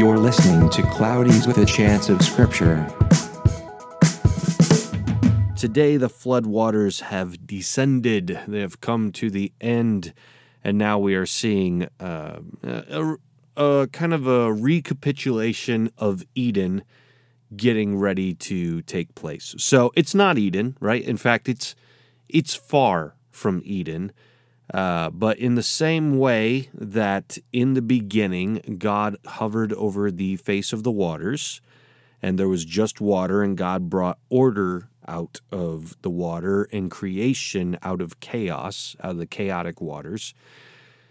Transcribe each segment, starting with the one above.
You're listening to Cloudies with a Chance of Scripture. Today, the flood waters have descended. They have come to the end, and now we are seeing uh, a, a kind of a recapitulation of Eden getting ready to take place. So it's not Eden, right? In fact, it's it's far from Eden. Uh, but in the same way that in the beginning God hovered over the face of the waters, and there was just water, and God brought order out of the water and creation out of chaos, out of the chaotic waters.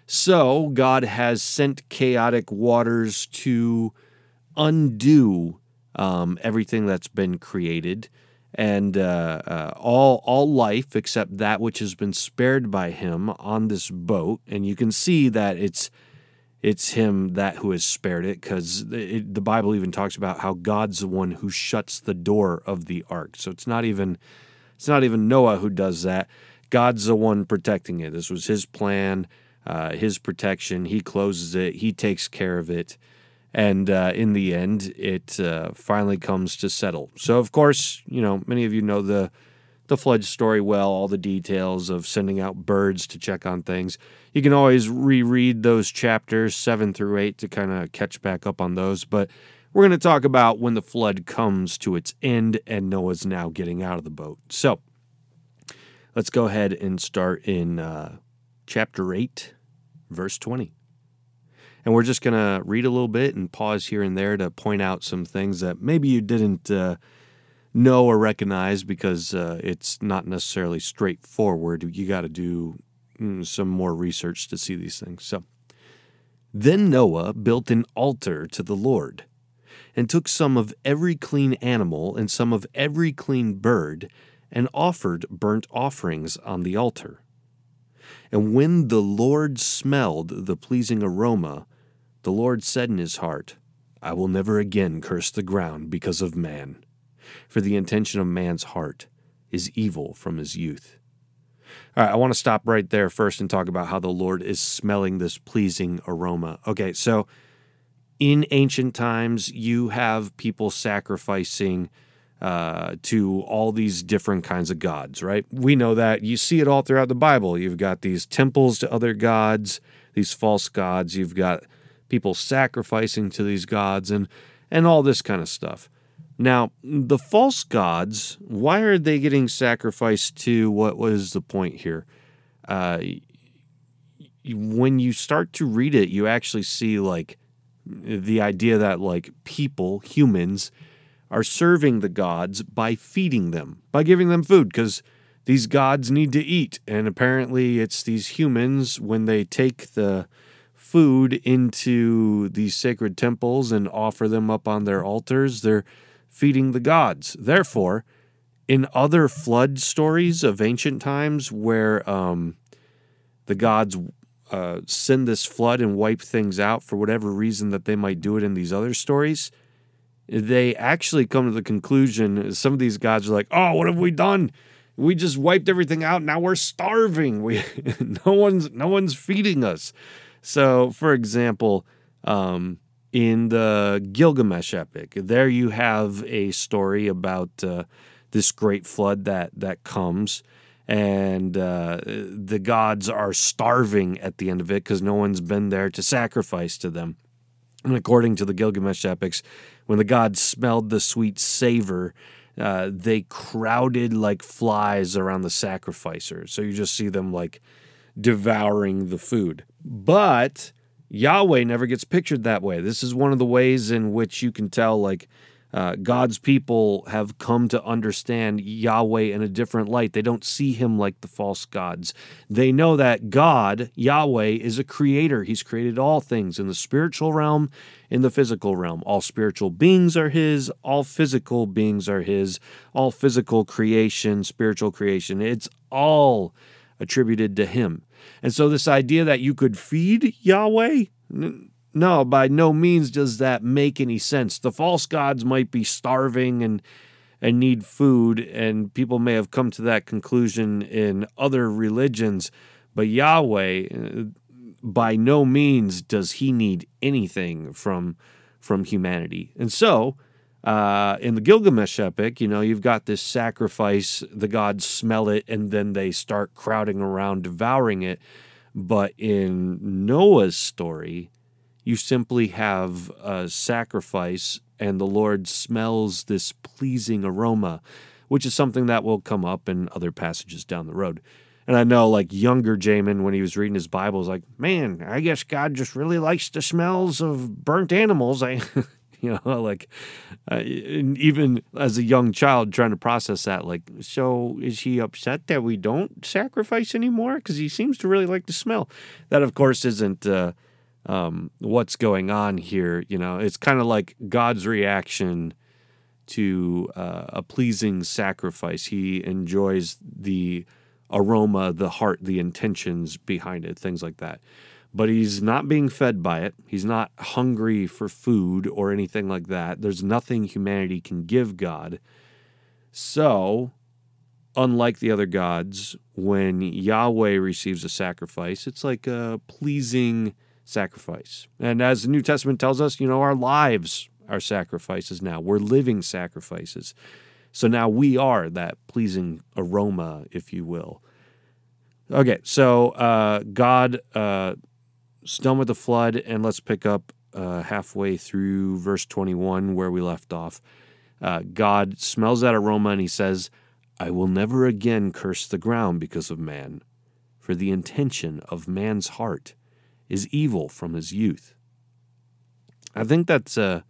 So God has sent chaotic waters to undo um, everything that's been created and uh, uh, all all life except that which has been spared by him on this boat. And you can see that it's it's him that who has spared it because the Bible even talks about how God's the one who shuts the door of the ark. So it's not even it's not even Noah who does that. God's the one protecting it. This was his plan, uh, his protection. He closes it. He takes care of it. And uh, in the end, it uh, finally comes to settle. So, of course, you know, many of you know the the flood story well, all the details of sending out birds to check on things. You can always reread those chapters seven through eight to kind of catch back up on those. But we're going to talk about when the flood comes to its end and Noah's now getting out of the boat. So, let's go ahead and start in uh, chapter eight, verse twenty. And we're just going to read a little bit and pause here and there to point out some things that maybe you didn't uh, know or recognize because uh, it's not necessarily straightforward. You got to do mm, some more research to see these things. So, then Noah built an altar to the Lord and took some of every clean animal and some of every clean bird and offered burnt offerings on the altar. And when the Lord smelled the pleasing aroma, the Lord said in his heart, I will never again curse the ground because of man, for the intention of man's heart is evil from his youth. All right, I want to stop right there first and talk about how the Lord is smelling this pleasing aroma. Okay, so in ancient times, you have people sacrificing uh, to all these different kinds of gods, right? We know that. You see it all throughout the Bible. You've got these temples to other gods, these false gods. You've got people sacrificing to these gods and, and all this kind of stuff. Now, the false gods, why are they getting sacrificed to? What was the point here? Uh, when you start to read it, you actually see like the idea that like people, humans, are serving the gods by feeding them, by giving them food, because these gods need to eat. And apparently, it's these humans, when they take the food into these sacred temples and offer them up on their altars, they're feeding the gods. Therefore, in other flood stories of ancient times where um, the gods uh, send this flood and wipe things out for whatever reason that they might do it in these other stories, they actually come to the conclusion some of these gods are like, "Oh, what have we done? We just wiped everything out. Now we're starving. We no one's no one's feeding us." So, for example, um, in the Gilgamesh epic, there you have a story about uh, this great flood that that comes, and uh, the gods are starving at the end of it because no one's been there to sacrifice to them. And according to the Gilgamesh epics, when the gods smelled the sweet savor, uh, they crowded like flies around the sacrificer. So you just see them like devouring the food. But Yahweh never gets pictured that way. This is one of the ways in which you can tell, like, uh, God's people have come to understand Yahweh in a different light. They don't see him like the false gods. They know that God, Yahweh, is a creator. He's created all things in the spiritual realm, in the physical realm. All spiritual beings are his, all physical beings are his, all physical creation, spiritual creation. It's all attributed to him. And so, this idea that you could feed Yahweh, no, by no means does that make any sense. The false gods might be starving and and need food, and people may have come to that conclusion in other religions, but Yahweh, uh, by no means does he need anything from from humanity. And so, uh, in the Gilgamesh epic, you know, you've got this sacrifice, the gods smell it, and then they start crowding around devouring it. But in Noah's story, you simply have a sacrifice, and the Lord smells this pleasing aroma, which is something that will come up in other passages down the road. And I know, like younger Jamin, when he was reading his Bible, was like, "Man, I guess God just really likes the smells of burnt animals." I, you know, like, uh, even as a young child, trying to process that, like, so is he upset that we don't sacrifice anymore? Because he seems to really like the smell. That, of course, isn't uh, um, what's going on here. You know, it's kind of like God's reaction to uh, a pleasing sacrifice. He enjoys the aroma, the heart, the intentions behind it, things like that. But he's not being fed by it. He's not hungry for food or anything like that. There's nothing humanity can give God. So, unlike the other gods, when Yahweh receives a sacrifice, it's like a pleasing sacrifice. And as the New Testament tells us, you know, our lives are sacrifices now. We're living sacrifices. So now we are that pleasing aroma, if you will. Okay, so uh, God uh, done with the flood, and let's pick up uh, halfway through verse 21 where we left off. Uh, God smells that aroma and he says, I will never again curse the ground because of man, for the intention of man's heart is evil from his youth. I think that's uh,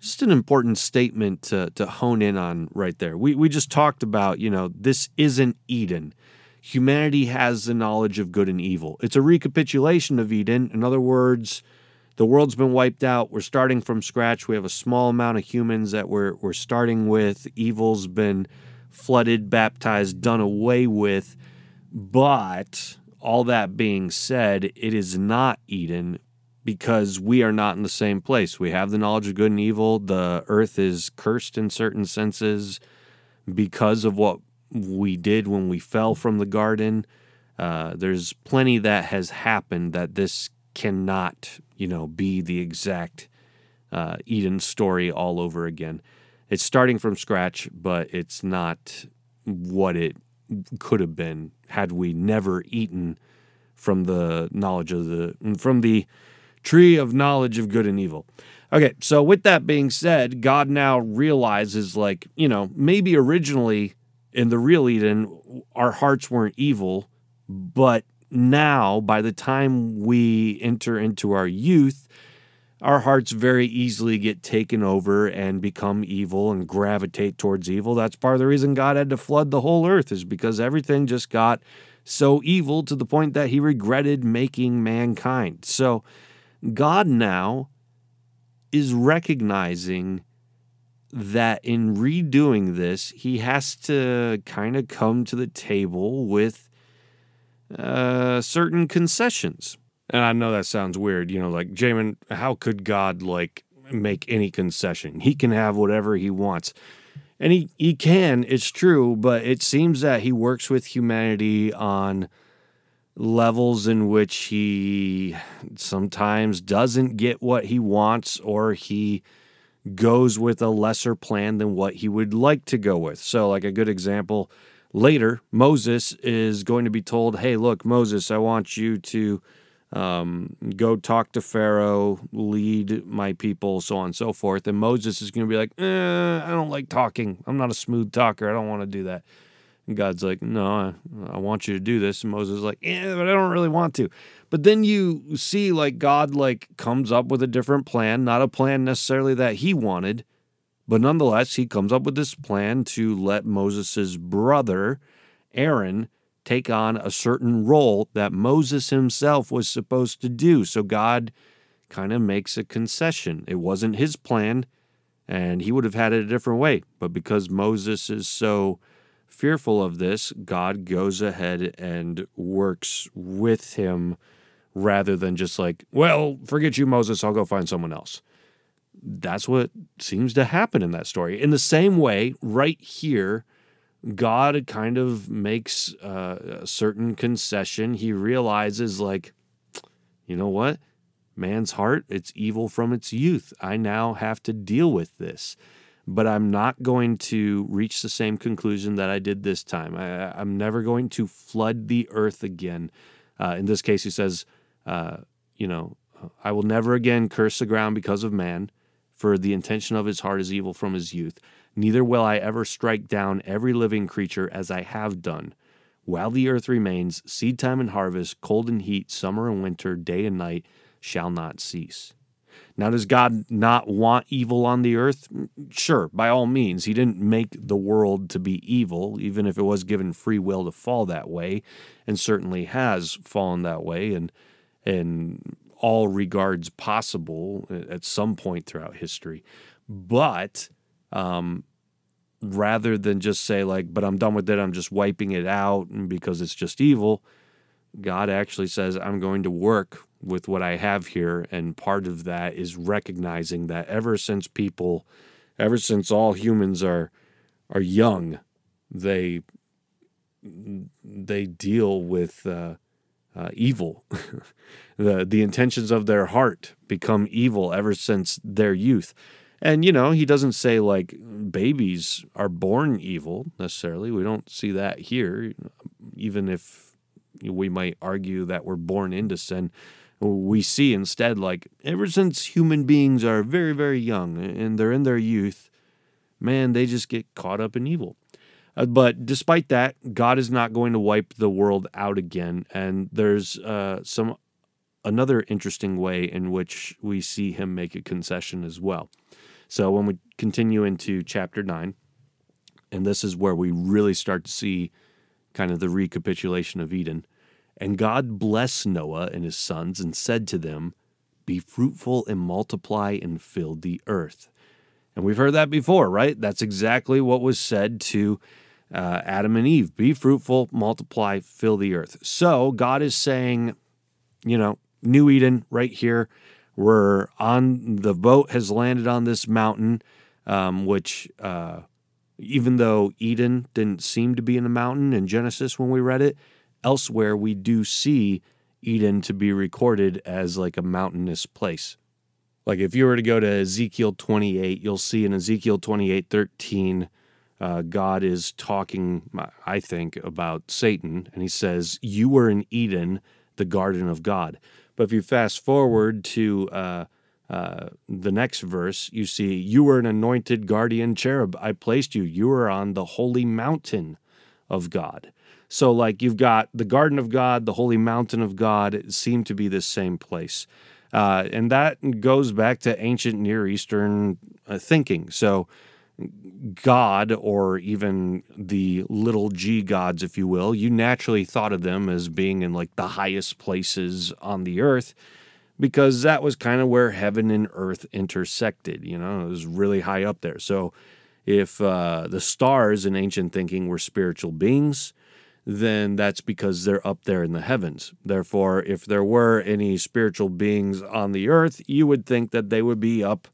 just an important statement to, to hone in on right there. We, we just talked about, you know, this isn't Eden. Humanity has the knowledge of good and evil. It's a recapitulation of Eden. In other words, the world's been wiped out. We're starting from scratch. We have a small amount of humans that we're, we're starting with. Evil's been flooded, baptized, done away with. But all that being said, it is not Eden because we are not in the same place. We have the knowledge of good and evil. The earth is cursed in certain senses because of what we did when we fell from the garden. Uh, there's plenty that has happened that this cannot, you know, be the exact uh, Eden story all over again. It's starting from scratch, but it's not what it could have been had we never eaten from the knowledge of the from the tree of knowledge of good and evil. Okay, so with that being said, God now realizes, like, you know, maybe originally in the real Eden, our hearts weren't evil, but now by the time we enter into our youth, our hearts very easily get taken over and become evil and gravitate towards evil. That's part of the reason God had to flood the whole earth, is because everything just got so evil to the point that he regretted making mankind. So, God now is recognizing that in redoing this, he has to kind of come to the table with uh, certain concessions. And I know that sounds weird, you know, like Jamin, how could God like make any concession? He can have whatever he wants. And he, he can, it's true, but it seems that he works with humanity on levels in which he sometimes doesn't get what he wants or he goes with a lesser plan than what he would like to go with. So, like a good example, later, Moses is going to be told, Hey, look, Moses, I want you to um, go talk to Pharaoh, lead my people, so on and so forth. And Moses is going to be like, eh, I don't like talking. I'm not a smooth talker. I don't want to do that. God's like, No, I, I want you to do this. And Moses is like, Yeah, but I don't really want to. But then you see like God like comes up with a different plan, not a plan necessarily that he wanted, but nonetheless, he comes up with this plan to let Moses' brother, Aaron, take on a certain role that Moses himself was supposed to do. So God kind of makes a concession. It wasn't his plan, and he would have had it a different way. But because Moses is so fearful of this, God goes ahead and works with him rather than just like, well, forget you, Moses, I'll go find someone else. That's what seems to happen in that story. In the same way, right here, God kind of makes uh, a certain concession. He realizes, like, you know what? man's heart, it's evil from its youth. I now have to deal with this. But I'm not going to reach the same conclusion that I did this time. I, am never going to flood the earth again. Uh, in this case, he says, uh, you know, I will never again curse the ground because of man, for the intention of his heart is evil from his youth. Neither will I ever strike down every living creature as I have done. While the earth remains, seed time and harvest, cold and heat, summer and winter, day and night shall not cease. Now, does God not want evil on the earth? Sure, by all means. He didn't make the world to be evil, even if it was given free will to fall that way, and certainly has fallen that way in, in all regards possible at some point throughout history. But um, rather than just say, like, but I'm done with it, I'm just wiping it out because it's just evil, God actually says, I'm going to work with what I have here. And part of that is recognizing that ever since people, ever since all humans are are young, they they deal with uh, uh, evil. the the intentions of their heart become evil ever since their youth. And you know, he doesn't say like babies are born evil necessarily. We don't see that here, even if we might argue that we're born into sin. We see instead, like, ever since human beings are very, very young and they're in their youth, man, they just get caught up in evil. Uh, but despite that, God is not going to wipe the world out again. And there's uh, some another interesting way in which we see him make a concession as well. So when we continue into chapter 9, and this is where we really start to see kind of the recapitulation of Eden. And God blessed Noah and his sons and said to them, Be fruitful and multiply and fill the earth. And we've heard that before, right? That's exactly what was said to uh, Adam and Eve Be fruitful, multiply, fill the earth. So God is saying, you know, New Eden right here. We're on the boat has landed on this mountain, um, which uh, even though Eden didn't seem to be in a mountain in Genesis when we read it, elsewhere we do see Eden to be recorded as like a mountainous place. Like if you were to go to Ezekiel 28, you'll see in Ezekiel 28 13, uh, God is talking, I think, about Satan, and he says, You were in Eden, the garden of God. But if you fast forward to uh, uh, the next verse, you see, You were an anointed guardian cherub. I placed you. You were on the holy mountain of God. So, like, you've got the garden of God, the holy mountain of God, seem to be the same place. Uh, and that goes back to ancient Near Eastern uh, thinking. So, God, or even the little g gods, if you will, you naturally thought of them as being in like the highest places on the earth because that was kind of where heaven and earth intersected. You know, it was really high up there. So if uh, the stars in ancient thinking were spiritual beings, then that's because they're up there in the heavens. Therefore, if there were any spiritual beings on the earth, you would think that they would be up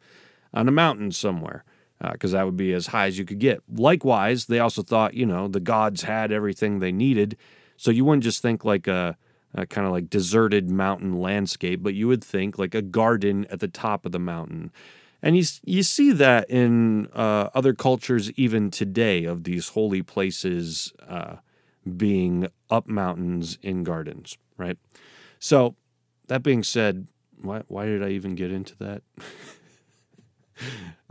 on a mountain somewhere because uh, that would be as high as you could get. Likewise, they also thought, you know, the gods had everything they needed. So you wouldn't just think like a a kind of like deserted mountain landscape, but you would think like a garden at the top of the mountain. And you, you see that in uh, other cultures even today of these holy places uh, being up mountains in gardens, right? So, that being said, why, why did I even get into that?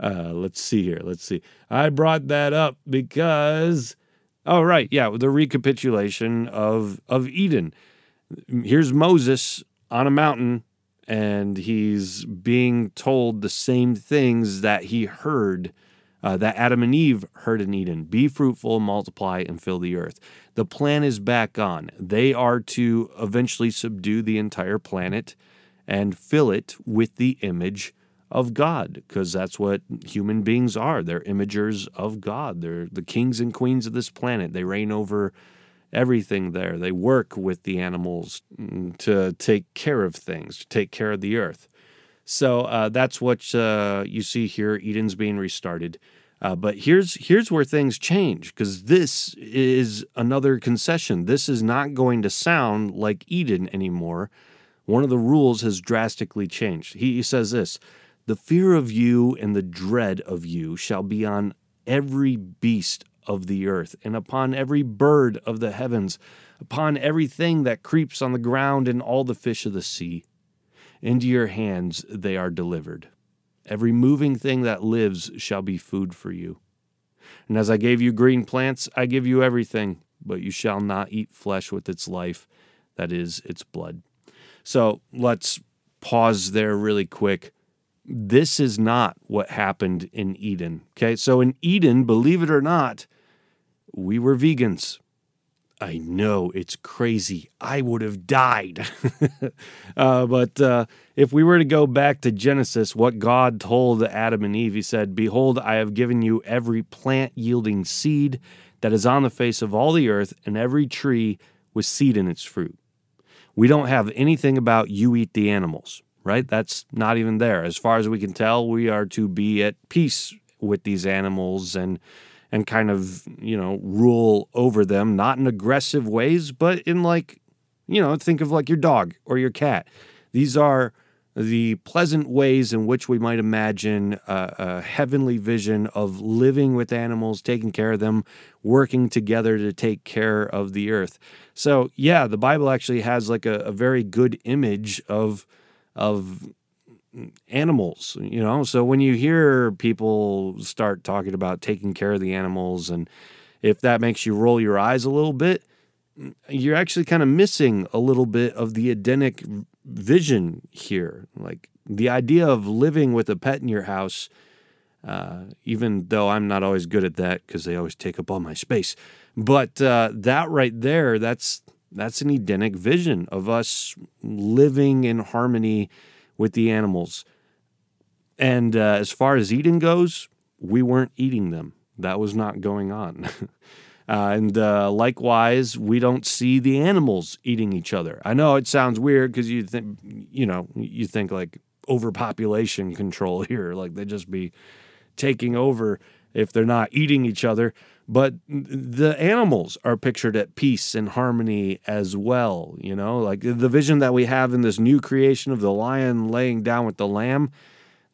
uh, let's see here. Let's see. I brought that up because, oh, right. Yeah, the recapitulation of, of Eden here's Moses on a mountain and he's being told the same things that he heard uh, that Adam and Eve heard in Eden be fruitful, multiply, and fill the earth. The plan is back on. They are to eventually subdue the entire planet and fill it with the image of God, because that's what human beings are. They're imagers of God. They're the kings and queens of this planet. They reign over everything there. They work with the animals mm, to take care of things, to take care of the earth. So uh, that's what uh, you see here. Eden's being restarted. Uh, but here's here's where things change because this is another concession. This is not going to sound like Eden anymore. one of the rules has drastically changed. He, he says this The fear of you and the dread of you shall be on every beast of the earth, and upon every bird of the heavens, upon everything that creeps on the ground, and all the fish of the sea. Into your hands they are delivered. Every moving thing that lives shall be food for you. And as I gave you green plants, I give you everything, but you shall not eat flesh with its life, that is, its blood. So let's pause there really quick. This is not what happened in Eden. Okay, so in Eden, believe it or not, we were vegans. I know it's crazy. I would have died. uh, but uh, if we were to go back to Genesis, what God told Adam and Eve, He said, Behold, I have given you every plant yielding seed that is on the face of all the earth, and every tree with seed in its fruit. We don't have anything about you eat the animals, right? That's not even there. As far as we can tell, we are to be at peace with these animals and and kind of, you know, rule over them, not in aggressive ways, but in like, you know, think of like your dog or your cat. These are the pleasant ways in which we might imagine a, a, heavenly vision of living with animals, taking care of them, working together to take care of the earth. So, yeah, the Bible actually has like a, a very good image of of animals, you know. So when you hear people start talking about taking care of the animals and if that makes you roll your eyes a little bit, you're actually kind of missing a little bit of the Edenic vision here. Like the idea of living with a pet in your house, uh, even though I'm not always good at that because they always take up all my space. But uh, that right there, that's that's an Edenic vision of us living in harmony with the animals. And uh, as far as eating goes, we weren't eating them. That was not going on. Uh, and uh, likewise, we don't see the animals eating each other. I know it sounds weird because you think, you know, you think like overpopulation control here, like they just be taking over if they're not eating each other. But the animals are pictured at peace and harmony as well. You know, like the vision that we have in this new creation of the lion laying down with the lamb.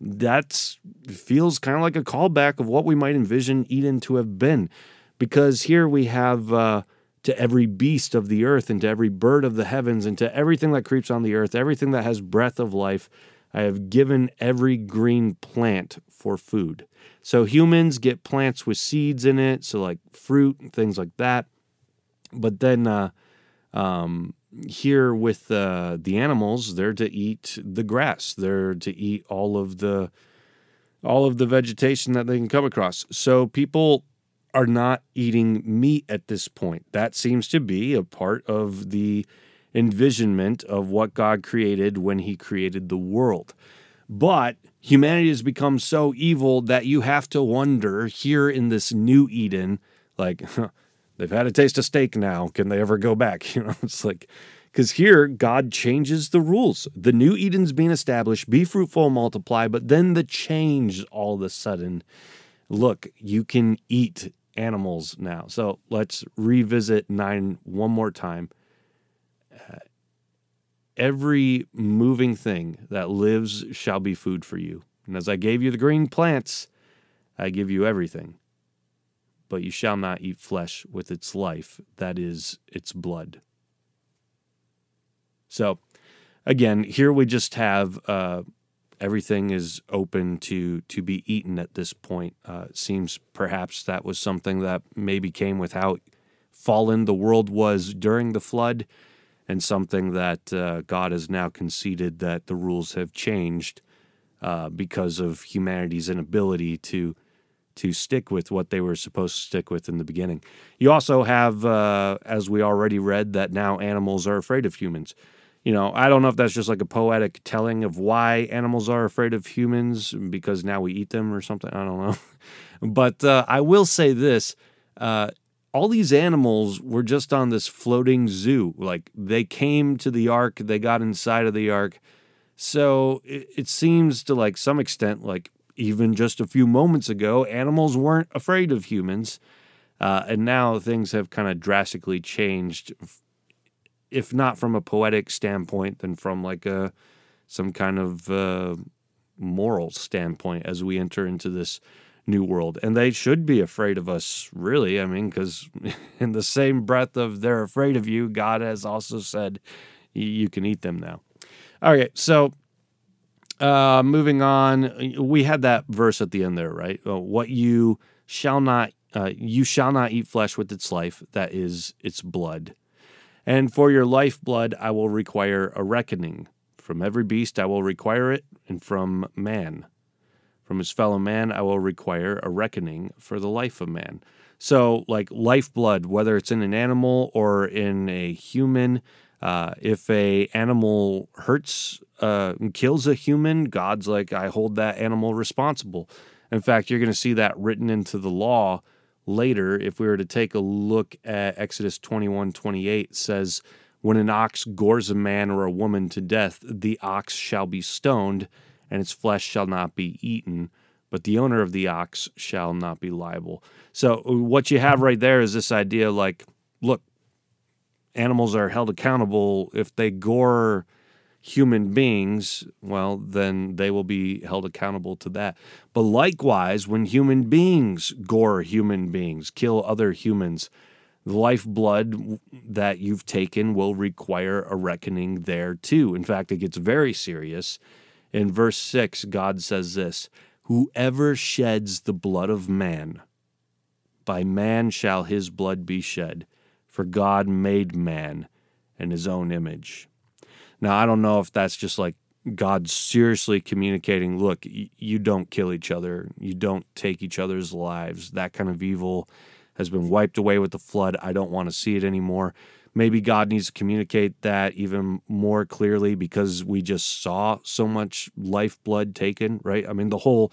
That feels kind of like a callback of what we might envision Eden to have been because here we have uh, to every beast of the earth and to every bird of the heavens and to everything that creeps on the earth, everything that has breath of life, I have given every green plant for food. So humans get plants with seeds in it, so like fruit and things like that. But then uh, um, here with uh, the animals, they're to eat the grass. They're to eat all of the all of the vegetation that they can come across. So people are not eating meat at this point. That seems to be a part of the envisionment of what God created when He created the world. But humanity has become so evil that you have to wonder here in this new Eden, like, huh, they've had a taste of steak now. Can they ever go back? You know, it's like, because here God changes the rules. The new Eden's being established be fruitful and multiply, but then the change all of a sudden look, you can eat animals now. So let's revisit nine one more time. Every moving thing that lives shall be food for you. And as I gave you the green plants, I give you everything. But you shall not eat flesh with its life, that is, its blood. So, again, here we just have uh, everything is open to to be eaten at this point. Uh, seems perhaps that was something that maybe came with how fallen the world was during the flood, and something that uh, God has now conceded that the rules have changed uh, because of humanity's inability to to stick with what they were supposed to stick with in the beginning. You also have, uh, as we already read, that now animals are afraid of humans you know, I don't know if that's just like a poetic telling of why animals are afraid of humans because now we eat them or something. I don't know. but uh, I will say this uh, all these animals were just on this floating zoo. Like they came to the ark, they got inside of the ark. So it, it seems to like some extent, like even just a few moments ago, animals weren't afraid of humans. Uh, and now things have kind of drastically changed if not from a poetic standpoint, then from like a some kind of uh, moral standpoint as we enter into this new world. And they should be afraid of us, really. I mean, because in the same breath of they're afraid of you, God has also said you can eat them now. Okay, so uh, moving on, we had that verse at the end there, right? Uh, what you shall not, uh, you shall not eat flesh with its life, that is its blood. And for your lifeblood, I will require a reckoning. From every beast, I will require it, and from man. From his fellow man, I will require a reckoning for the life of man. So, like lifeblood, whether it's in an animal or in a human, uh, if a animal hurts, uh, kills a human, God's like, I hold that animal responsible. In fact, you're going to see that written into the law later. If we were to take a look at Exodus 21 28, says, When an ox gores a man or a woman to death, the ox shall be stoned, and its flesh shall not be eaten, but the owner of the ox shall not be liable. So, uh, what you have right there is this idea like, look, animals are held accountable if they gore human beings, well, then they will be held accountable to that. But likewise, when human beings gore human beings, kill other humans, the lifeblood that you've taken will require a reckoning there too. In fact, it gets very serious. In verse 6, God says this Whoever sheds the blood of man, by man shall his blood be shed, for God made man in his own image. Now, I don't know if that's just like God seriously communicating, look, you don't kill each other, you don't take each other's lives. That kind of evil has been wiped away with the flood. I don't want to see it anymore. Maybe God needs to communicate that even more clearly because we just saw so much lifeblood taken, right? I mean, the whole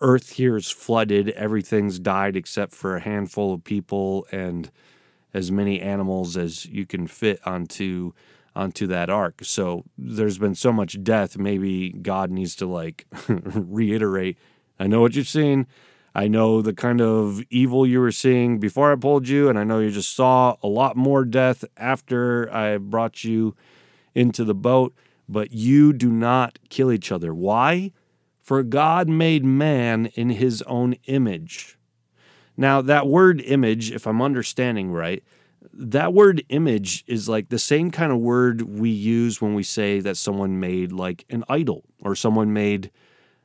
earth here is flooded, everything's died except for a handful of people and as many animals as you can fit onto onto that ark. So there's been so much death, maybe God needs to like reiterate, I know what you've seen. I know the kind of evil you were seeing before I pulled you, and I know you just saw a lot more death after I brought you into the boat, but you do not kill each other. Why? For God made man in his own image. Now, that word image, if I'm understanding right, that word image is like the same kind of word we use when we say that someone made like an idol or someone made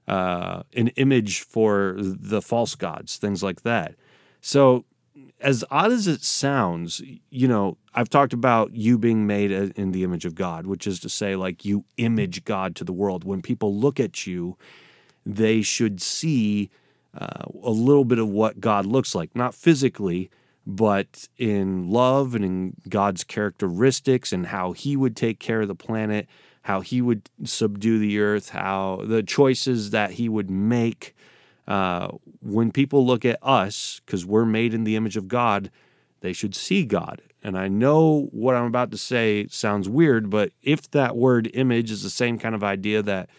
uh, an image for the false gods, things like that. So, as odd as it sounds, you know, I've talked about you being made in the image of God, which is to say, like, you image God to the world. When people look at you, they should see uh, a little bit of what God looks like, not physically, but in love and in God's characteristics and how He would take care of the planet, how He would subdue the earth, how the choices that He would make. Uh, when people look at us, because we're made in the image of God, they should see God. And I know what I'm about to say sounds weird, but if that word image is the same kind of idea that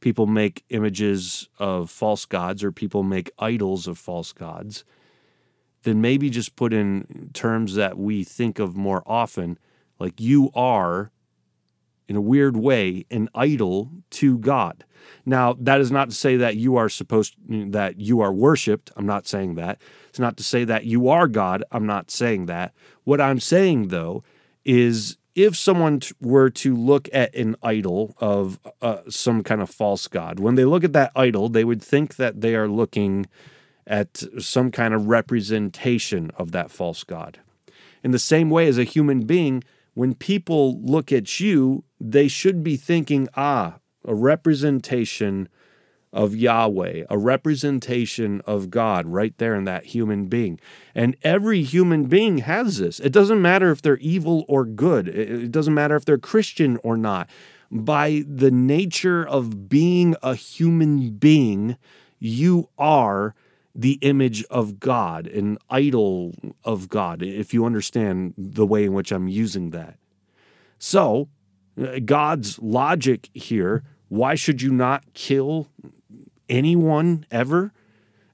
people make images of false gods or people make idols of false gods, then maybe just put in terms that we think of more often, like you are, in a weird way, an idol to God. Now, that is not to say that you are supposed that you are worshipped. I'm not saying that. It's not to say that you are God. I'm not saying that. What I'm saying though is if someone were to look at an idol of uh, some kind of false god, when they look at that idol, they would think that they are looking at some kind of representation of that false God. In the same way as a human being, when people look at you, they should be thinking, ah, a representation of Yahweh, a representation of God right there in that human being. And every human being has this. It doesn't matter if they're evil or good, it doesn't matter if they're Christian or not. By the nature of being a human being, you are the image of God, an idol of God, if you understand the way in which I'm using that. So, uh, God's logic here why should you not kill anyone ever?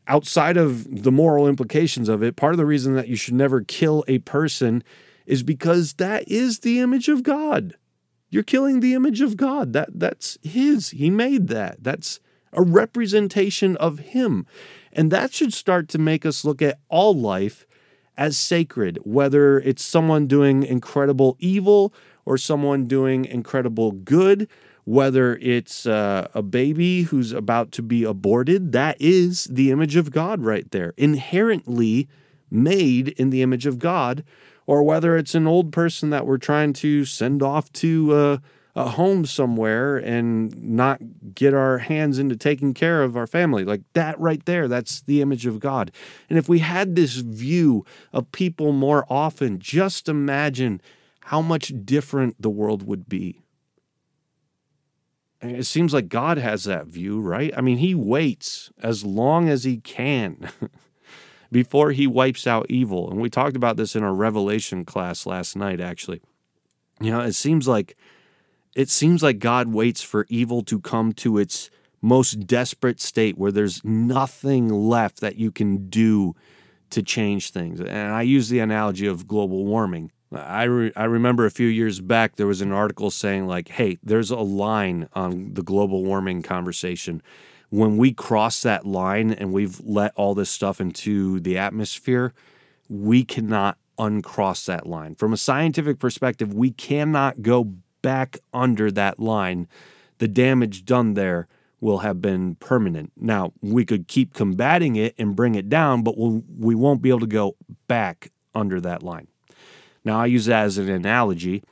Outside of the moral implications of it, part of the reason that you should never kill a person is because that is the image of God. You're killing the image of God. That that's his. He made that. That's a representation of him. And that should start to make us look at all life as sacred, whether it's someone doing incredible evil or someone doing incredible good, whether it's uh, a baby who's about to be aborted, that is the image of God right there, inherently made in the image of God, or whether it's an old person that we're trying to send off to uh, a home somewhere and not get our hands into taking care of our family. Like that right there, that's the image of God. And if we had this view of people more often, just imagine how much different the world would be. And it seems like God has that view, right? I mean, he waits as long as he can before he wipes out evil. And we talked about this in our Revelation class last night, actually. You know, it seems like it seems like God waits for evil to come to its most desperate state where there's nothing left that you can do to change things. And I use the analogy of global warming. I, re- I remember a few years back there was an article saying like hey there's a line on the global warming conversation when we cross that line and we've let all this stuff into the atmosphere we cannot uncross that line from a scientific perspective we cannot go back under that line the damage done there will have been permanent. Now we could keep combating it and bring it down but we'll, we won't be able to go back under that line. Now, I use that as an analogy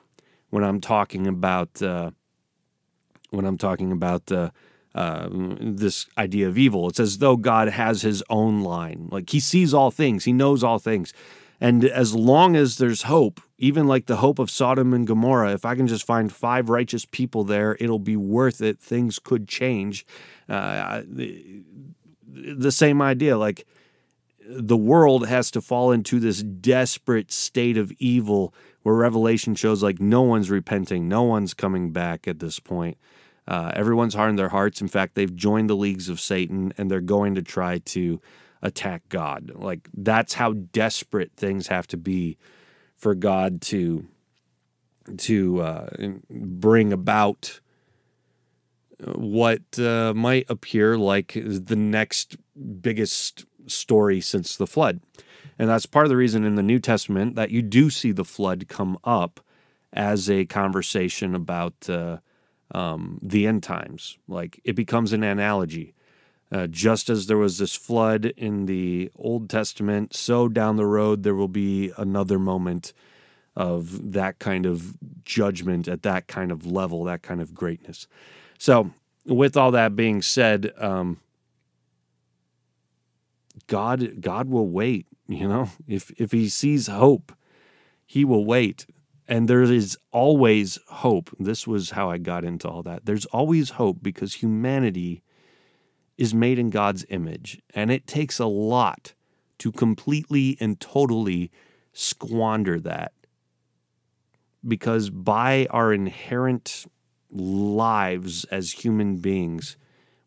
when I'm talking about uh, when I'm talking about uh, uh, this idea of evil. It's as though God has His own line, like He sees all things, He knows all things, and as long as there's hope, even like the hope of Sodom and Gomorrah, if I can just find five righteous people there, it'll be worth it. Things could change. Uh, the, the same idea, like the world has to fall into this desperate state of evil where Revelation shows like no one's repenting, no one's coming back at this point. Uh, everyone's hardened their hearts. In fact, they've joined the leagues of Satan and they're going to try to attack God. Like that's how desperate things have to be for God to to uh, bring about what uh, might appear like the next biggest story since the flood. And that's part of the reason in the New Testament that you do see the flood come up as a conversation about uh, um, the end times. Like it becomes an analogy. Uh, just as there was this flood in the Old Testament, so down the road there will be another moment of that kind of judgment at that kind of level, that kind of greatness. So, with all that being said, um, God God will wait, you know. If if he sees hope, he will wait. And there is always hope. This was how I got into all that. There's always hope because humanity is made in God's image, and it takes a lot to completely and totally squander that. Because by our inherent lives as human beings,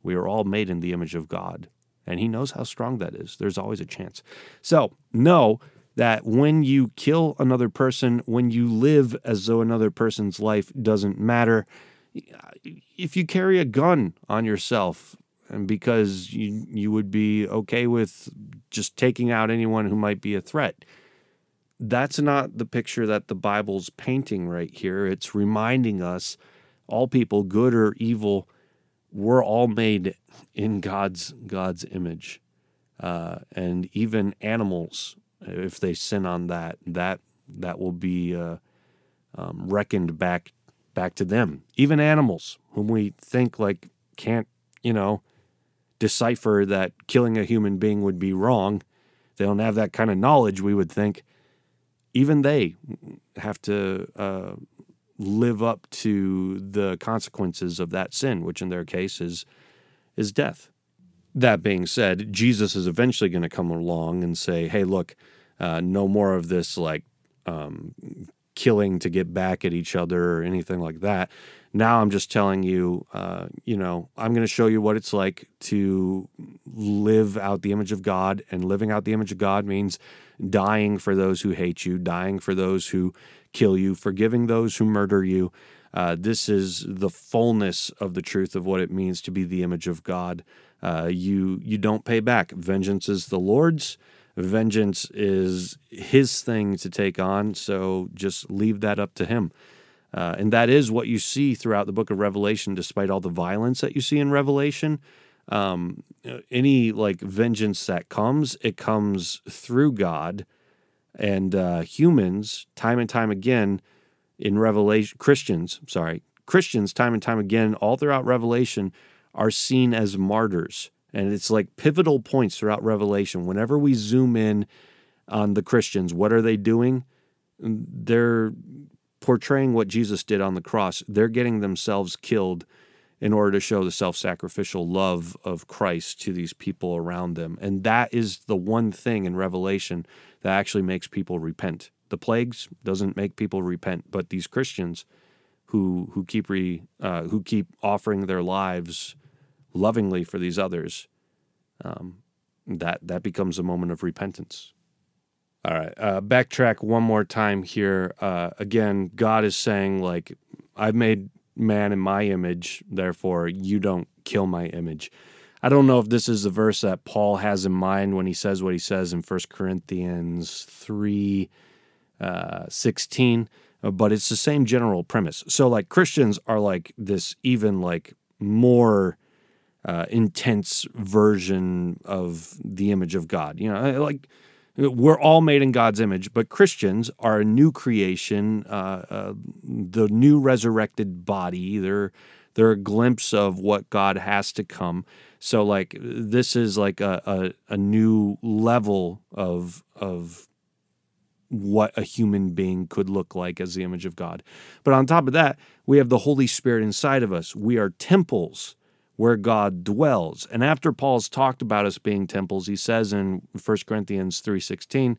we are all made in the image of God and he knows how strong that is. There's always a chance. So, know that when you kill another person, when you live as though another person's life doesn't matter, if you carry a gun on yourself, and because you you would be okay with just taking out anyone who might be a threat, that's not the picture that the Bible's painting right here. It's reminding us, all people, good or evil, we're all made in God's God's image, uh, and even animals, if they sin on that, that that will be uh, um, reckoned back back to them. Even animals, whom we think like can't, you know, decipher that killing a human being would be wrong. They don't have that kind of knowledge. We would think. Even they have to uh, live up to the consequences of that sin, which in their case is is death. That being said, Jesus is eventually going to come along and say, "Hey, look, uh, no more of this like um, killing to get back at each other or anything like that. Now I'm just telling you, uh, you know, I'm going to show you what it's like to live out the image of God. And living out the image of God means dying for those who hate you, dying for those who kill you, forgiving those who murder you. Uh, this is the fullness of the truth of what it means to be the image of God. Uh, you you don't pay back. Vengeance is the Lord's. Vengeance is His thing to take on. So just leave that up to Him. Uh, and that is what you see throughout the book of Revelation, despite all the violence that you see in Revelation. Um, any like vengeance that comes, it comes through God and uh, humans, time and time again in Revelation, Christians, sorry, Christians, time and time again, all throughout Revelation, are seen as martyrs. And it's like pivotal points throughout Revelation. Whenever we zoom in on the Christians, what are they doing? They're portraying what Jesus did on the cross. They're getting themselves killed in order to show the self sacrificial love of Christ to these people around them. And that is the one thing in Revelation that actually makes people repent. The plagues doesn't make people repent, but these Christians who who keep re, uh, who keep offering their lives lovingly for these others, um, that that becomes a moment of repentance. All right, uh, backtrack one more time here. Uh, again, God is saying like, "I've made man in my image, therefore you don't kill my image." I don't know if this is the verse that Paul has in mind when he says what he says in 1 Corinthians 3 uh, 16, uh, but it's the same general premise. So, like, Christians are like this even like more uh, intense version of the image of God. You know, like we're all made in God's image, but Christians are a new creation, uh, uh, the new resurrected body. They're they're a glimpse of what God has to come. So like this is like a, a, a new level of of what a human being could look like as the image of God. But on top of that, we have the Holy Spirit inside of us. We are temples where God dwells. And after Paul's talked about us being temples, he says in 1 Corinthians 3:16,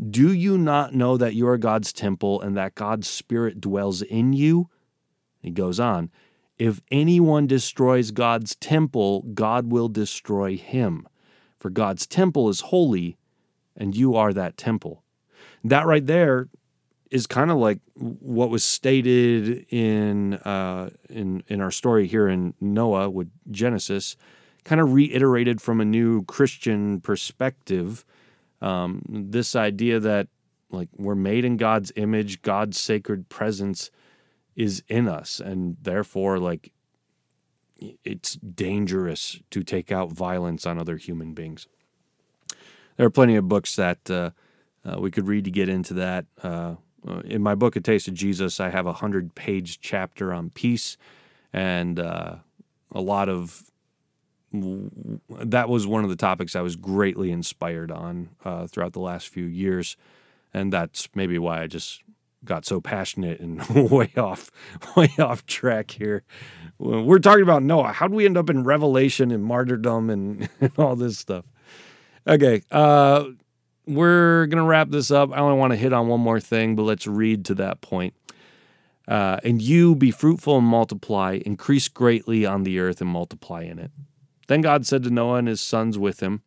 "Do you not know that you are God's temple and that God's spirit dwells in you?" He goes on, "If anyone destroys God's temple, God will destroy him. For God's temple is holy, and you are that temple." That right there is kind of like what was stated in uh, in in our story here in Noah with Genesis, kind of reiterated from a new Christian perspective. Um, this idea that like we're made in God's image, God's sacred presence is in us, and therefore like it's dangerous to take out violence on other human beings. There are plenty of books that uh, uh, we could read to get into that. Uh, uh, in my book, A Taste of Jesus, I have a hundred page chapter on peace, and uh, a lot of that was one of the topics I was greatly inspired on uh, throughout the last few years, and that's maybe why I just got so passionate and way off, way off track here. We're talking about Noah. How do we end up in Revelation and martyrdom and, and all this stuff? Okay, uh, we're going to wrap this up. I only want to hit on one more thing, but let's read to that point. Uh, and you be fruitful and multiply, increase greatly on the earth and multiply in it. Then God said to Noah and his sons with him,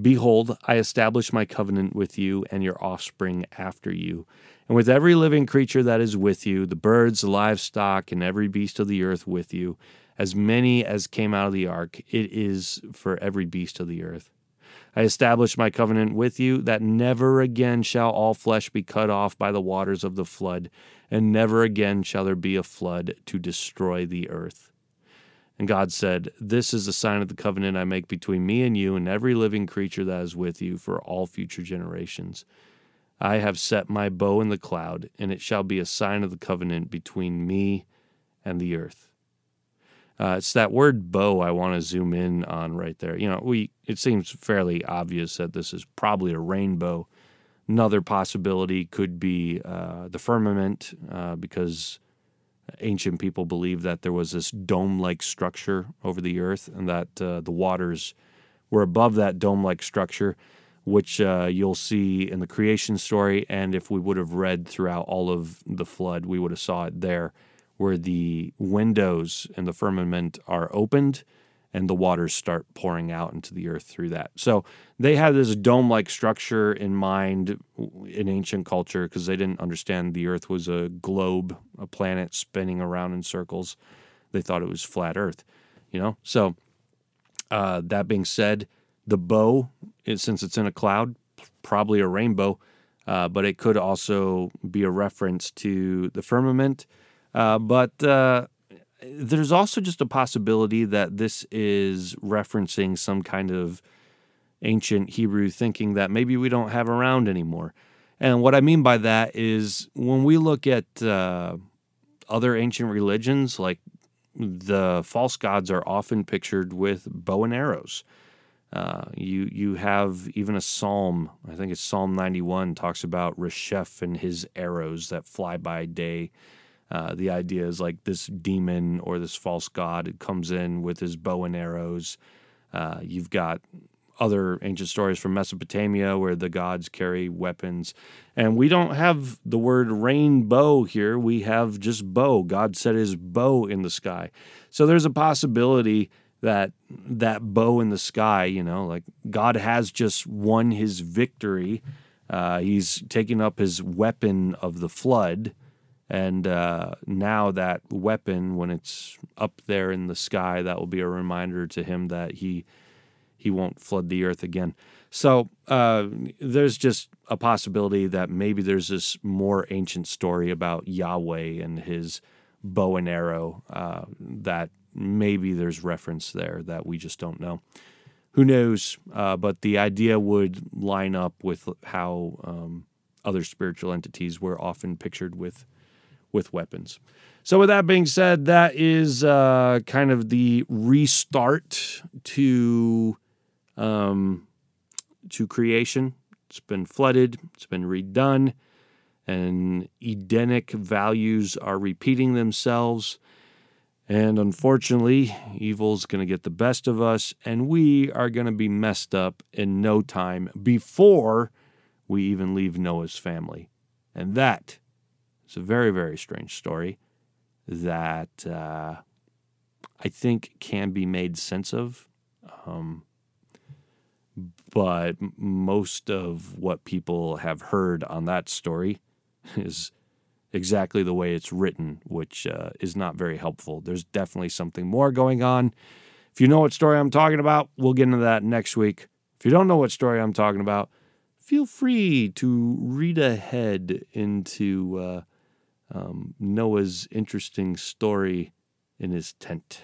Behold, I establish my covenant with you and your offspring after you, and with every living creature that is with you, the birds, the livestock, and every beast of the earth with you, as many as came out of the ark. It is for every beast of the earth. I establish my covenant with you that never again shall all flesh be cut off by the waters of the flood, and never again shall there be a flood to destroy the earth. And God said, This is the sign of the covenant I make between me and you and every living creature that is with you for all future generations. I have set my bow in the cloud, and it shall be a sign of the covenant between me and the earth. Uh, it's that word bow I want to zoom in on right there. You know, we it seems fairly obvious that this is probably a rainbow. Another possibility could be uh, the firmament, uh, because ancient people believed that there was this dome-like structure over the earth, and that uh, the waters were above that dome-like structure, which uh, you'll see in the creation story. And if we would have read throughout all of the flood, we would have saw it there where the windows in the firmament are opened and the waters start pouring out into the earth through that. So they had this dome like structure in mind in ancient culture because they didn't understand the earth was a globe, a planet spinning around in circles. They thought it was flat earth, you know? So uh, that being said, the bow, since it's in a cloud, probably a rainbow, uh, but it could also be a reference to the firmament. Uh, but uh, there's also just a possibility that this is referencing some kind of ancient Hebrew thinking that maybe we don't have around anymore. And what I mean by that is when we look at uh, other ancient religions, like the false gods are often pictured with bow and arrows. Uh, you you have even a psalm. I think it's Psalm 91 talks about Resheph and his arrows that fly by day uh, the idea is like this demon or this false god comes in with his bow and arrows. Uh, you've got other ancient stories from Mesopotamia where the gods carry weapons. And we don't have the word rainbow here. We have just bow. God set his bow in the sky. So there's a possibility that that bow in the sky, you know, like God has just won his victory. Uh, he's taking up his weapon of the flood and uh, now that weapon, when it's up there in the sky, that will be a reminder to him that he he won't flood the earth again. So uh, there's just a possibility that maybe there's this more ancient story about Yahweh and his bow and arrow uh, that maybe there's reference there that we just don't know. Who knows? Uh, but the idea would line up with how um, other spiritual entities were often pictured with with weapons. So, with that being said, that is uh, kind of the restart to um, to creation. It's been flooded. It's been redone, and Edenic values are repeating themselves. And unfortunately, evil's going to get the best of us, and we are going to be messed up in no time before we even leave Noah's family. And that it's a very, very strange story that uh, I think can be made sense of. Um, but most of what people have heard on that story is exactly the way it's written, which uh, is not very helpful. There's definitely something more going on. If you know what story I'm talking about, we'll get into that next week. If you don't know what story I'm talking about, feel free to read ahead into. Uh, um, Noah's interesting story in his tent.